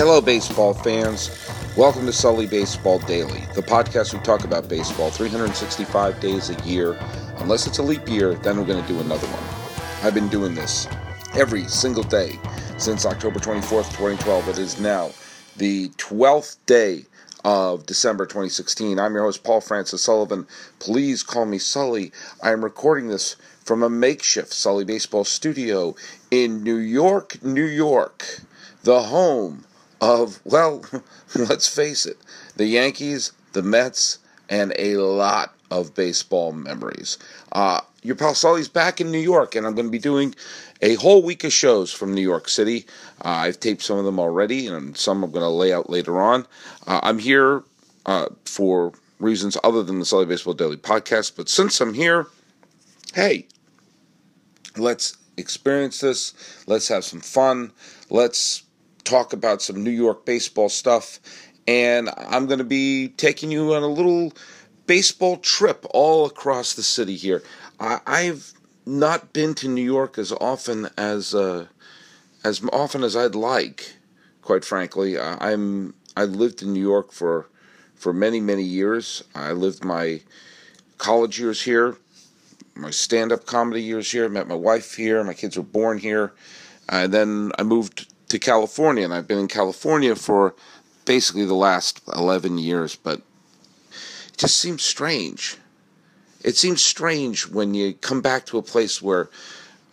Hello, baseball fans. Welcome to Sully Baseball Daily, the podcast we talk about baseball 365 days a year. Unless it's a leap year, then we're going to do another one. I've been doing this every single day since October 24th, 2012. It is now the 12th day of December 2016. I'm your host, Paul Francis Sullivan. Please call me Sully. I am recording this from a makeshift Sully Baseball studio in New York, New York, the home of, well, let's face it, the Yankees, the Mets, and a lot of baseball memories. Uh, your pal Sully's back in New York, and I'm going to be doing a whole week of shows from New York City. Uh, I've taped some of them already, and some I'm going to lay out later on. Uh, I'm here uh, for reasons other than the Sully Baseball Daily podcast, but since I'm here, hey, let's experience this. Let's have some fun. Let's talk about some New York baseball stuff. And I'm going to be taking you on a little baseball trip all across the city here. I, have not been to New York as often as uh, as often as I'd like. Quite frankly, I'm I lived in New York for for many many years. I lived my college years here, my stand-up comedy years here. Met my wife here. My kids were born here, and then I moved to California, and I've been in California for basically the last eleven years. But it just seems strange it seems strange when you come back to a place where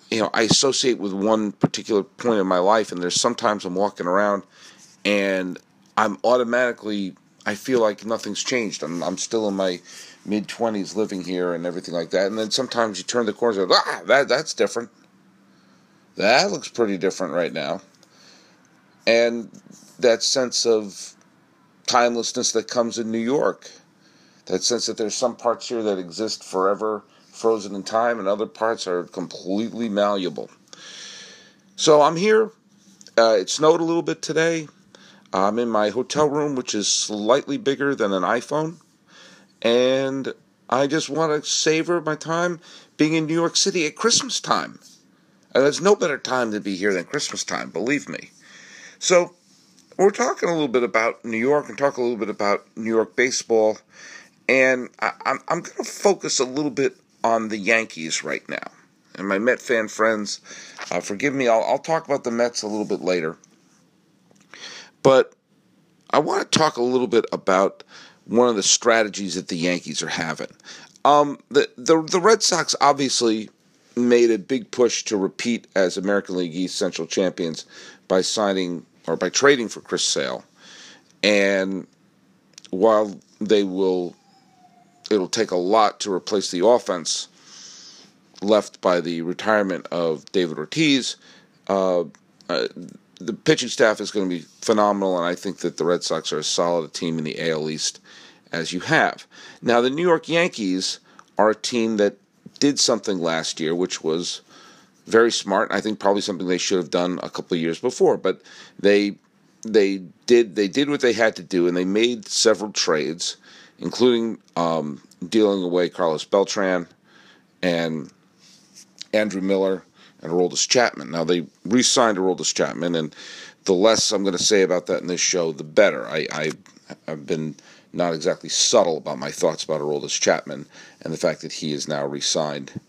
you know I associate with one particular point in my life, and there's sometimes I'm walking around and I'm automatically I feel like nothing's changed. I'm I'm still in my mid twenties living here and everything like that. And then sometimes you turn the corner and go, ah, that that's different. That looks pretty different right now. And that sense of timelessness that comes in New York that sense that there's some parts here that exist forever, frozen in time, and other parts are completely malleable. So I'm here. Uh, it snowed a little bit today. I'm in my hotel room, which is slightly bigger than an iPhone. And I just want to savor my time being in New York City at Christmas time. And there's no better time to be here than Christmas time, believe me. So, we're talking a little bit about New York and talk a little bit about New York baseball and I, am I'm going to focus a little bit on the Yankees right now. And my Met fan friends, uh, forgive me, I'll, I'll talk about the Mets a little bit later. But I want to talk a little bit about one of the strategies that the Yankees are having. Um, the, the the Red Sox obviously made a big push to repeat as American League East Central champions by signing or by trading for Chris Sale. And while they will it'll take a lot to replace the offense left by the retirement of David Ortiz. Uh, uh, the pitching staff is going to be phenomenal, and I think that the Red Sox are as solid a team in the AL East as you have. Now, the New York Yankees are a team that did something last year, which was very smart. And I think probably something they should have done a couple of years before, but they they did they did what they had to do, and they made several trades including um, dealing away Carlos Beltran and Andrew Miller and Aroldis Chapman. Now they re-signed Aroldis Chapman, and the less I'm going to say about that in this show, the better. I, I have been not exactly subtle about my thoughts about Aroldis Chapman and the fact that he is now re-signed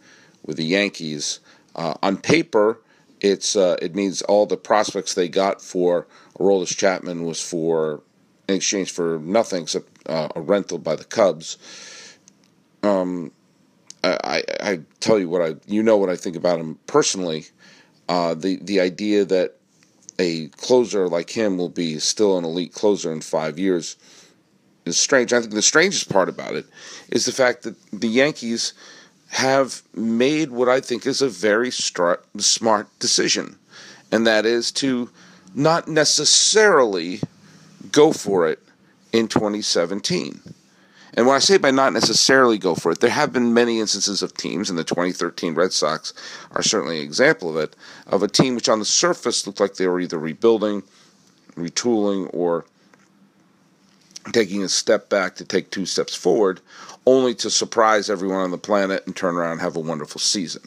with the Yankees. Uh, on paper, it's uh, it means all the prospects they got for Aroldis Chapman was for in exchange for nothing except uh, a rental by the Cubs. Um, I, I, tell you what I you know what I think about him personally. Uh, the the idea that a closer like him will be still an elite closer in five years is strange. I think the strangest part about it is the fact that the Yankees have made what I think is a very smart decision, and that is to not necessarily go for it in 2017. And when I say by not necessarily go for it, there have been many instances of teams, and the 2013 Red Sox are certainly an example of it, of a team which on the surface looked like they were either rebuilding, retooling, or taking a step back to take two steps forward, only to surprise everyone on the planet and turn around and have a wonderful season.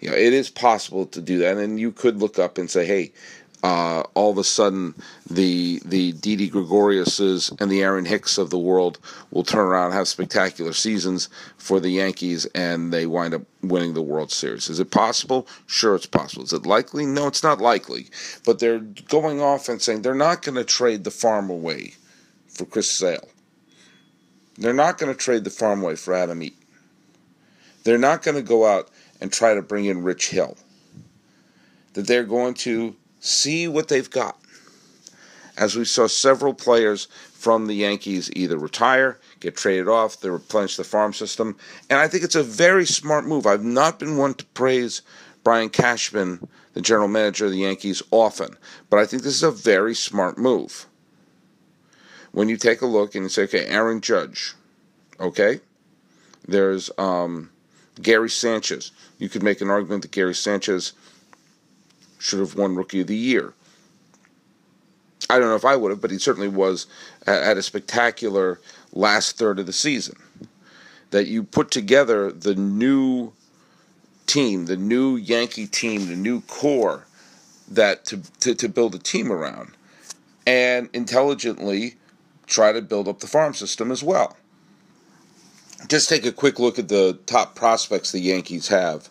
You know, it is possible to do that, and you could look up and say, hey, uh, all of a sudden the the Didi Gregoriuses and the Aaron Hicks of the world will turn around and have spectacular seasons for the Yankees and they wind up winning the World Series. Is it possible? Sure, it's possible. Is it likely? No, it's not likely. But they're going off and saying they're not going to trade the farm away for Chris Sale. They're not going to trade the farm away for Adam Eaton. They're not going to go out and try to bring in Rich Hill. That they're going to see what they've got. As we saw several players from the Yankees either retire, get traded off, they replenish the farm system. And I think it's a very smart move. I've not been one to praise Brian Cashman, the general manager of the Yankees, often, but I think this is a very smart move. When you take a look and you say, okay, Aaron Judge, okay, there's um, Gary Sanchez. You could make an argument that Gary Sanchez should have won Rookie of the Year. I don't know if I would have, but he certainly was at a spectacular last third of the season. That you put together the new team, the new Yankee team, the new core that to, to, to build a team around, and intelligently try to build up the farm system as well. Just take a quick look at the top prospects the Yankees have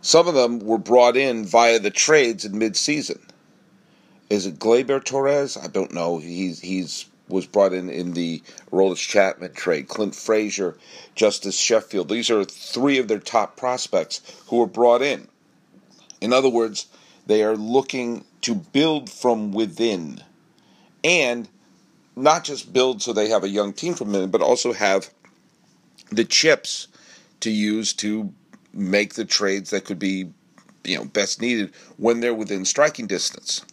some of them were brought in via the trades in mid-season. Is it Gleyber Torres? I don't know. He's he's was brought in in the Aroldis Chapman trade. Clint Frazier, Justus Sheffield. These are three of their top prospects who were brought in. In other words, they are looking to build from within, and not just build so they have a young team from within, but also have the chips to use to make the trades that could be, you know, best needed when they're within striking distance.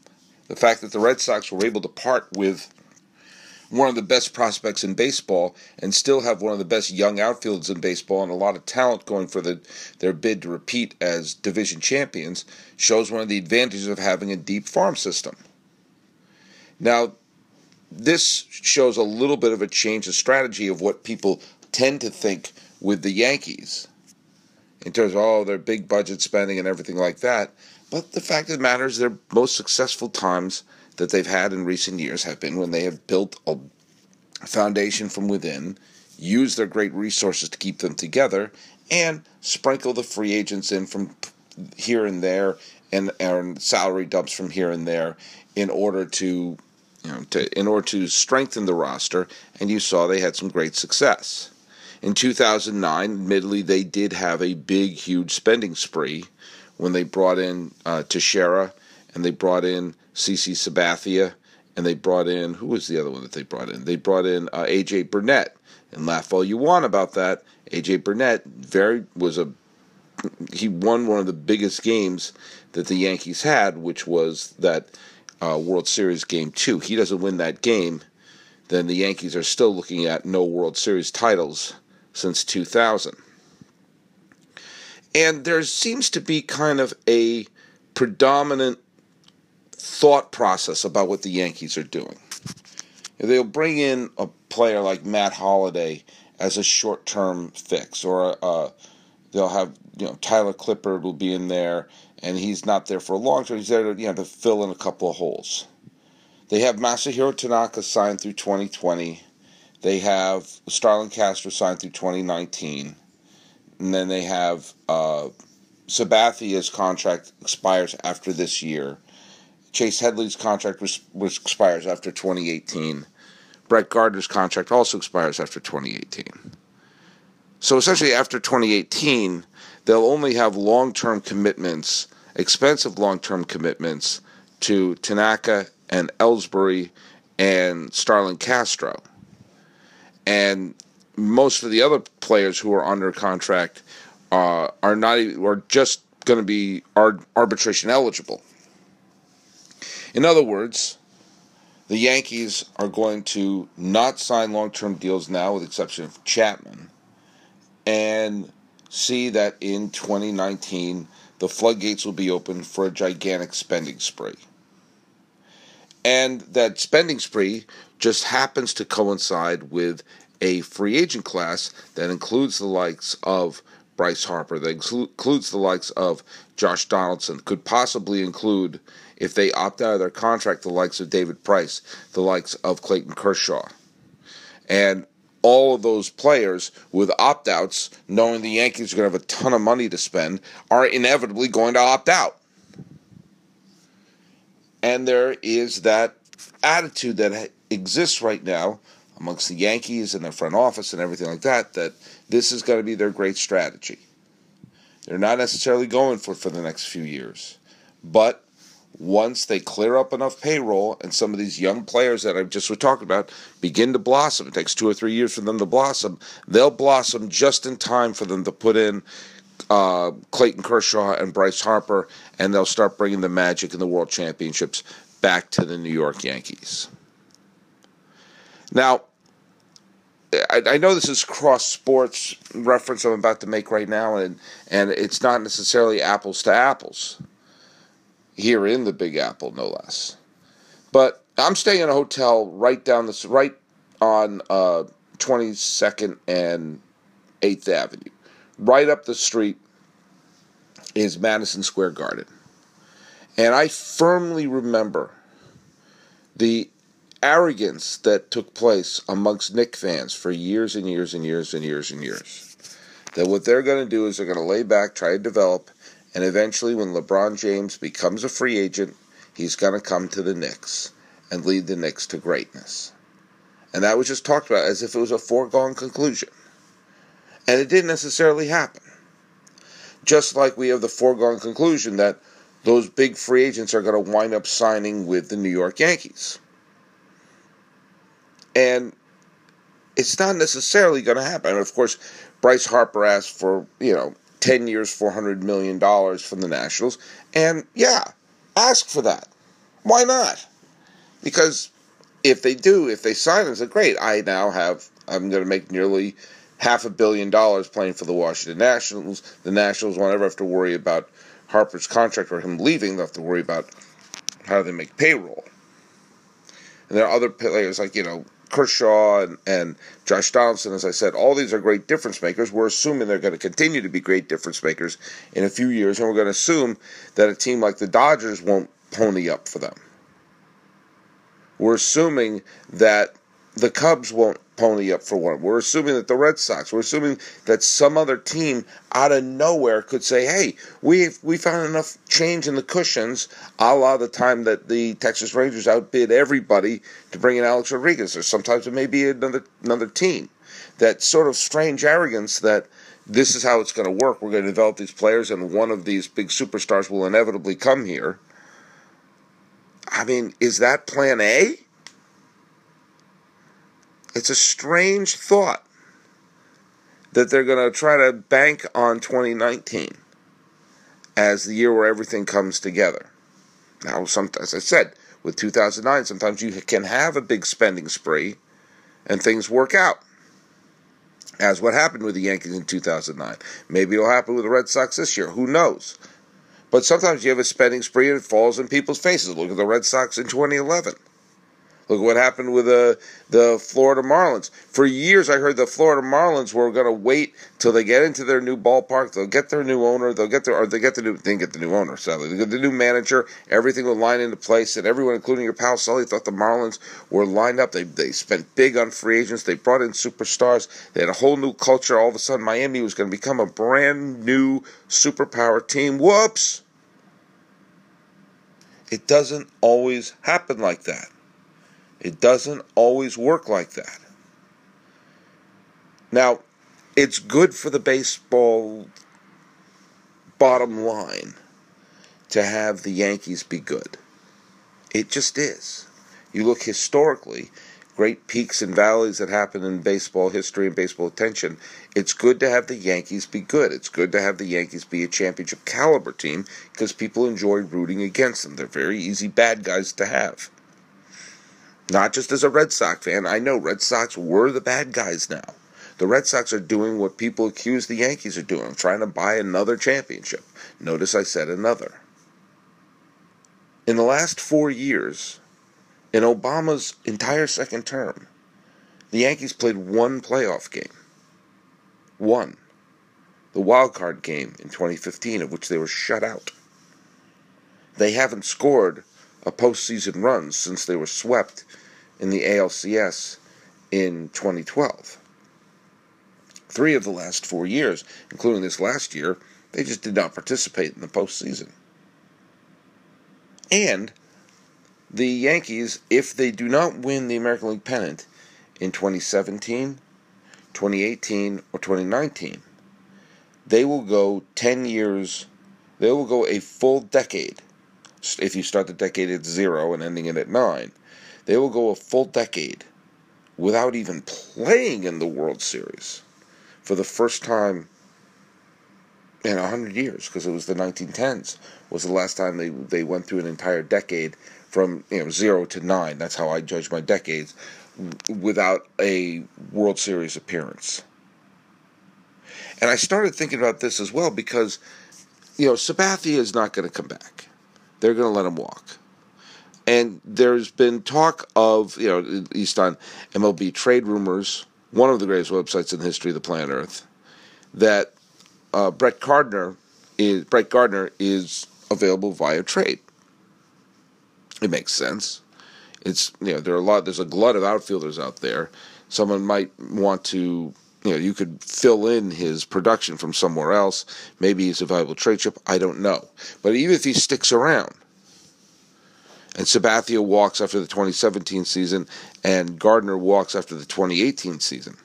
The fact that the Red Sox were able to part with one of the best prospects in baseball and still have one of the best young outfielders in baseball and a lot of talent going for the, their bid to repeat as division champions shows one of the advantages of having a deep farm system. Now, this shows a little bit of a change of strategy of what people tend to think with the Yankees in terms of oh their big budget spending and everything like that. But the fact of the matter is, their most successful times that they've had in recent years have been when they have built a foundation from within, used their great resources to keep them together, and sprinkle the free agents in from here and there and, and salary dumps from here and there in order to you know to in order to strengthen the roster and you saw they had some great success in 2009, admittedly, they did have a big, huge spending spree when they brought in uh, Teixeira and they brought in CC Sabathia and they brought in who was the other one that they brought in? They brought in uh, AJ Burnett. And laugh all you want about that. AJ Burnett very was a he won one of the biggest games that the Yankees had, which was that uh, World Series game two. He doesn't win that game, then the Yankees are still looking at no World Series titles since 2000. And there seems to be kind of a predominant thought process about what the Yankees are doing. They'll bring in a player like Matt Holliday as a short-term fix, or uh, they'll have you know Tyler Clippard will be in there, and he's not there for a long term. He's there to you know to fill in a couple of holes. They have Masahiro Tanaka signed through 2020. They have Starlin Castro signed through 2019, and then they have uh, Sabathia's contract expires after this year. Chase Headley's contract was, was expires after 2018. Brett Gardner's contract also expires after 2018. So essentially, after 2018, they'll only have long term commitments, expensive long term commitments to Tanaka and Ellsbury and Starlin Castro and most of the other players who are under contract uh, are not are just going to be arbitration eligible. In other words, the Yankees are going to not sign long-term deals now, with the exception of Chapman, and see that in 2019 the floodgates will be open for a gigantic spending spree. And that spending spree just happens to coincide with a free agent class that includes the likes of Bryce Harper, that includes the likes of Josh Donaldson, could possibly include if they opt out of their contract, the likes of David Price, the likes of Clayton Kershaw. And all of those players with opt outs, knowing the Yankees are going to have a ton of money to spend, are inevitably going to opt out. And there is that attitude that exists right now amongst the Yankees and their front office and everything like that that this is going to be their great strategy. They're not necessarily going for it for the next few years. But once they clear up enough payroll and some of these young players that I just was talking about begin to blossom, it takes two or three years for them to blossom, they'll blossom just in time for them to put in uh, Clayton Kershaw and Bryce Harper, and they'll start bringing the magic and the world championships back to the New York Yankees. Now, I, I know this is cross sports reference I'm about to make right now, and and it's not necessarily apples to apples here in the Big Apple, no less. But I'm staying in a hotel right down this right on uh, 22nd and 8th Avenue. Right up the street is Madison Square Garden. And I firmly remember the arrogance that took place amongst Knick fans for years and years and years and years and years. That what they're going to do is they're going to lay back, try to develop, and eventually, when LeBron James becomes a free agent, he's going to come to the Knicks and lead the Knicks to greatness. And that was just talked about as if it was a foregone conclusion. And it didn't necessarily happen. Just like we have the foregone conclusion that those big free agents are going to wind up signing with the New York Yankees. And it's not necessarily going to happen. And of course, Bryce Harper asked for, you know, 10 years, $400 million from the Nationals. And yeah, ask for that. Why not? Because if they do, if they sign it's a great. I now have, I'm going to make nearly half a billion dollars playing for the Washington Nationals. The Nationals won't ever have to worry about Harper's contract or him leaving. They'll have to worry about how they make payroll. And there are other players like, you know, Kershaw and, and Josh Donaldson, as I said, all these are great difference makers. We're assuming they're going to continue to be great difference makers in a few years, and we're going to assume that a team like the Dodgers won't pony up for them. We're assuming that the Cubs won't pony up for one. We're assuming that the Red Sox, we're assuming that some other team out of nowhere could say, hey, we we found enough change in the cushions, a la the time that the Texas Rangers outbid everybody to bring in Alex Rodriguez, or sometimes it may be another another team. That sort of strange arrogance that this is how it's going to work. We're going to develop these players, and one of these big superstars will inevitably come here. I mean, is that plan A? It's a strange thought that they're going to try to bank on 2019 as the year where everything comes together. Now, some, as I said, with 2009, sometimes you can have a big spending spree and things work out. As what happened with the Yankees in 2009. Maybe it'll happen with the Red Sox this year. Who knows? But sometimes you have a spending spree and it falls in people's faces. Look at the Red Sox in 2011. Look what happened with the the Florida Marlins. For years, I heard the Florida Marlins were going to wait till they get into their new ballpark. They'll get their new owner. They'll get their or they get the new. They get the new owner. Sadly, they get the new manager. Everything will line into place, and everyone, including your pal Sully, thought the Marlins were lined up. They they spent big on free agents. They brought in superstars. They had a whole new culture. All of a sudden, Miami was going to become a brand new superpower team. Whoops! It doesn't always happen like that. It doesn't always work like that. Now, it's good for the baseball bottom line to have the Yankees be good. It just is. You look historically, great peaks and valleys that happen in baseball history and baseball attention. It's good to have the Yankees be good. It's good to have the Yankees be a championship caliber team because people enjoy rooting against them. They're very easy bad guys to have. Not just as a Red Sox fan. I know Red Sox were the bad guys now. The Red Sox are doing what people accuse the Yankees of doing, trying to buy another championship. Notice I said another. In the last four years, in Obama's entire second term, the Yankees played one playoff game. One. The wild card game in 2015, of which they were shut out. they haven't scored a postseason run since they were swept in the ALCS in 2012. Three of the last four years, including this last year, they just did not participate in the postseason. And the Yankees, if they do not win the American League pennant in 2017, 2018, or 2019, they will go 10 years, they will go a full decade. If you start the decade at zero and ending it at nine, they will go a full decade without even playing in the World Series for the first time in 100 years because it was the 1910s was the last time they, they went through an entire decade from you know zero to nine. That's how i judge my decades without a world series appearance. And i started thinking about this as well because you know sabathia is not going to come back they're going to let him walk and there's been talk of, you know, at least on MLB trade rumors, one of the greatest websites in the history of the planet Earth, that uh, Brett Gardner is Brett Gardner is available via trade. It makes sense. It's you know there are a lot. There's a glut of outfielders out there. Someone might want to you know you could fill in his production from somewhere else. Maybe he's a valuable trade chip. I don't know. But even if he sticks around, and Sabathia walks after the 2017 season, and Gardner walks after the 2018 season.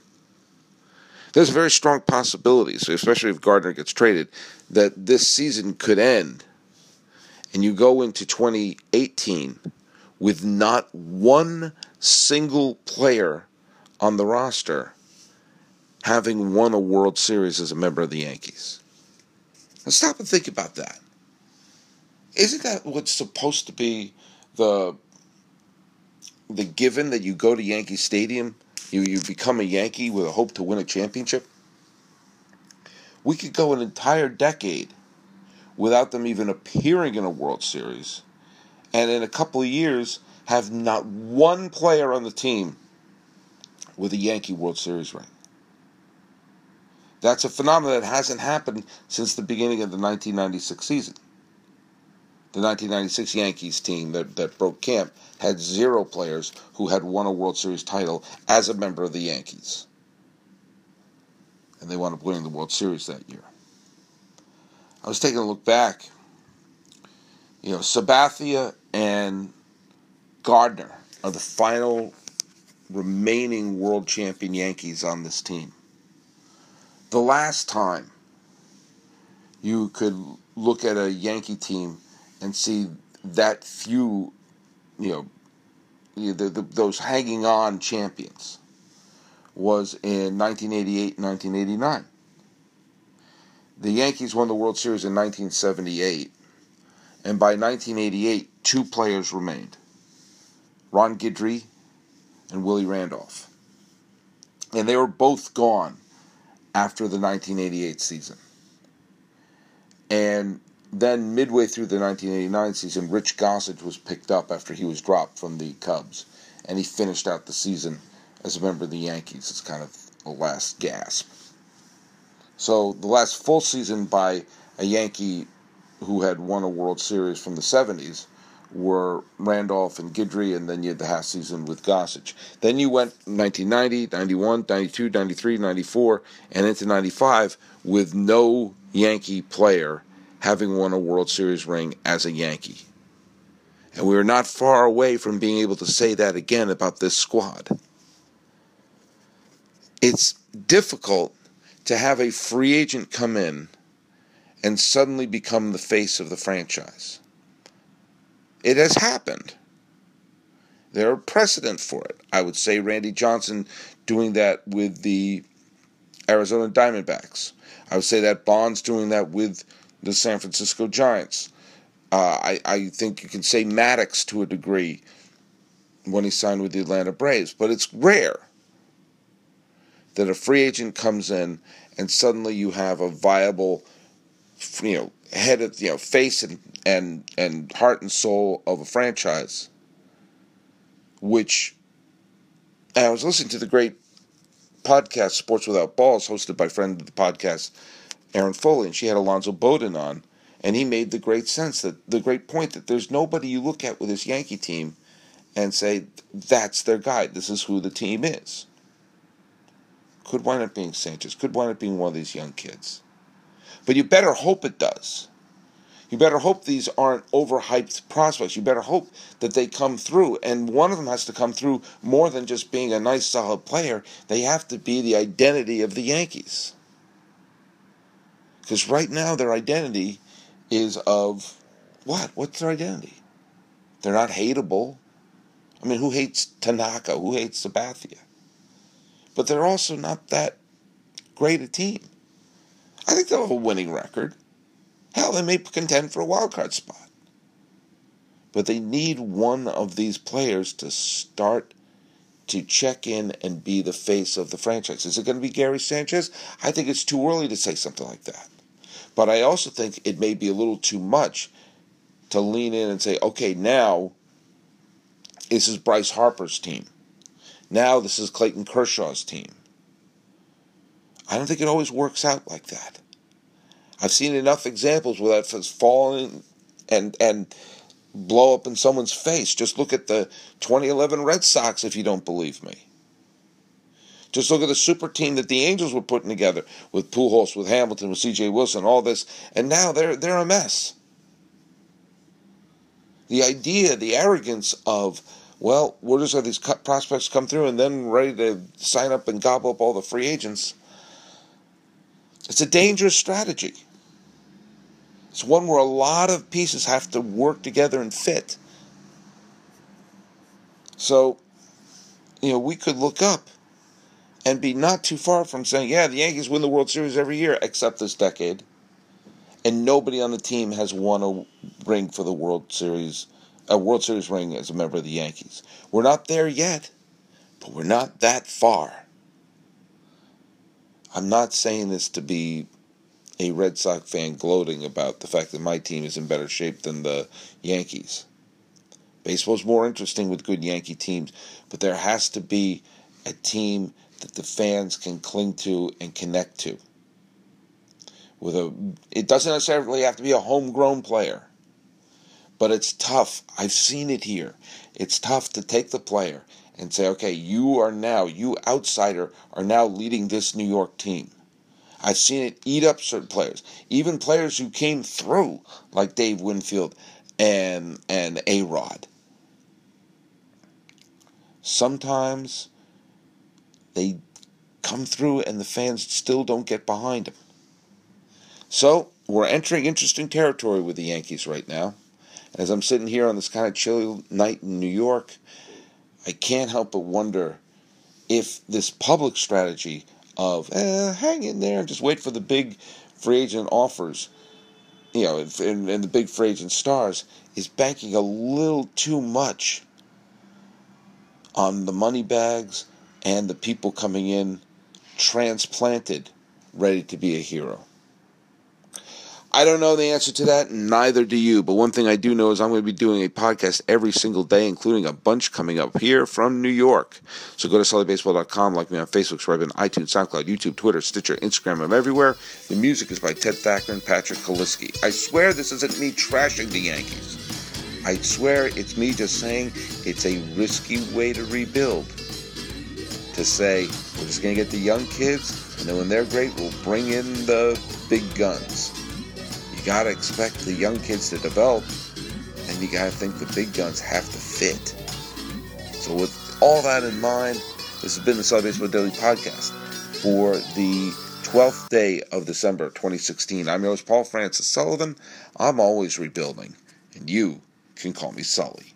There's a very strong possibility, so especially if Gardner gets traded, that this season could end, and you go into 2018 with not one single player on the roster having won a World Series as a member of the Yankees. Now stop and think about that. Isn't that what's supposed to be the the given that you go to Yankee Stadium, you, you become a Yankee with a hope to win a championship. We could go an entire decade without them even appearing in a World Series, and in a couple of years have not one player on the team with a Yankee World Series ring. That's a phenomenon that hasn't happened since the beginning of the 1996 season the 1996 Yankees team that, that broke camp had zero players who had won a World Series title as a member of the Yankees. And they wound up winning the World Series that year. I was taking a look back. You know, Sabathia and Gardner are the final remaining world champion Yankees on this team. The last time you could look at a Yankee team and see that few, you know, the, the, those hanging on champions was in 1988 1989. The Yankees won the World Series in 1978, and by 1988, two players remained Ron Guidry and Willie Randolph. And they were both gone after the 1988 season. And then, midway through the 1989 season, Rich Gossage was picked up after he was dropped from the Cubs, and he finished out the season as a member of the Yankees. It's kind of a last gasp. So, the last full season by a Yankee who had won a World Series from the 70s were Randolph and Guidry, and then you had the half season with Gossage. Then you went 1990, 91, 92, 93, 94, and into 95 with no Yankee player having won a World Series ring as a Yankee. And we are not far away from being able to say that again about this squad. It's difficult to have a free agent come in and suddenly become the face of the franchise. It has happened. There are precedent for it. I would say Randy Johnson doing that with the Arizona Diamondbacks. I would say that Bonds doing that with the San Francisco Giants. Uh, I, I think you can say Maddux to a degree when he signed with the Atlanta Braves, but it's rare that a free agent comes in and suddenly you have a viable, you know, head of you know face and and and heart and soul of a franchise. Which I was listening to the great podcast Sports Without Balls, hosted by friend of the podcast Erin Foley, and she had Alonzo Bodden on, And he made the great sense that the great point that there's nobody you look at with this Yankee team and say that's their guide. This is who the team is. Could wind up being Sanchez. Could wind up being one of these young kids. But you better hope it does. You better hope these aren't overhyped prospects. You better hope that they come through. And one of them has to come through more than just being a nice, solid player. They have to be the identity of the Yankees. Because right now, their identity is of what? What's their identity? They're not hateable. I mean, who hates Tanaka? Who hates Sabathia? But they're also not that great a team. I think they'll have a winning record. Hell, they may contend for a wild card spot. But they need one of these players to start to check in and be the face of the franchise. Is it going to be Gary Sanchez? I think it's too early to say something like that. But I also think it may be a little too much to lean in and say, okay, now this is Bryce Harper's team. Now this is Clayton Kershaw's team. I don't think it always works out like that. I've seen enough examples where that has fallen and and blow up in someone's face. Just look at the 2011 Red Sox if you don't believe me. Just look at the super team that the Angels were putting together with Pujols, with Hamilton, with C.J. Wilson, all this, and now they're they're a mess. The idea, the arrogance of, well, we're just have these prospects come through and then ready to sign up and gobble up all the free agents. It's a dangerous strategy. It's one where a lot of pieces have to work together and fit. So, you know, we could look up and be not too far from saying, yeah, the Yankees win the World Series every year except this decade. And nobody on the team has won a ring for the World Series, a World Series ring as a member of the Yankees. We're not there yet, but we're not that far. I'm not saying this to be a Red Sox fan gloating about the fact that my team is in better shape than the Yankees. Baseball's more interesting with good Yankee teams, but there has to be a team that the fans can cling to and connect to. With a, it doesn't necessarily have to be a homegrown player, but it's tough. I've seen it here. It's tough to take the player and say, okay, you are now, you outsider, are now leading this New York team. I've seen it eat up certain players, even players who came through, like Dave Winfield and and A Rod. Sometimes they come through and the fans still don't get behind them. So we're entering interesting territory with the Yankees right now. As I'm sitting here on this kind of chilly night in New York, I can't help but wonder if this public strategy of eh, hang in there and just wait for the big free agent offers, you know, and, and the big free agent stars is banking a little too much on the money bags and the people coming in transplanted, ready to be a hero. I don't know the answer to that, neither do you. But one thing I do know is I'm going to be doing a podcast every single day, including a bunch coming up here from New York. So go to sullybaseball.com, like me on Facebook, subscribe on iTunes, SoundCloud, YouTube, Twitter, Stitcher, Instagram. I'm everywhere. The music is by Ted Thacker and Patrick Kaliski. I swear this isn't me trashing the Yankees. I swear it's me just saying it's a risky way to rebuild. To say, we're just going to get the young kids, and then when they're great, we'll bring in the big guns. You got to expect the young kids to develop, and you got to think the big guns have to fit. So, with all that in mind, this has been the Sully Baseball Daily Podcast for the 12th day of December 2016. I'm your host, Paul Francis Sullivan. I'm always rebuilding, and you can call me Sully.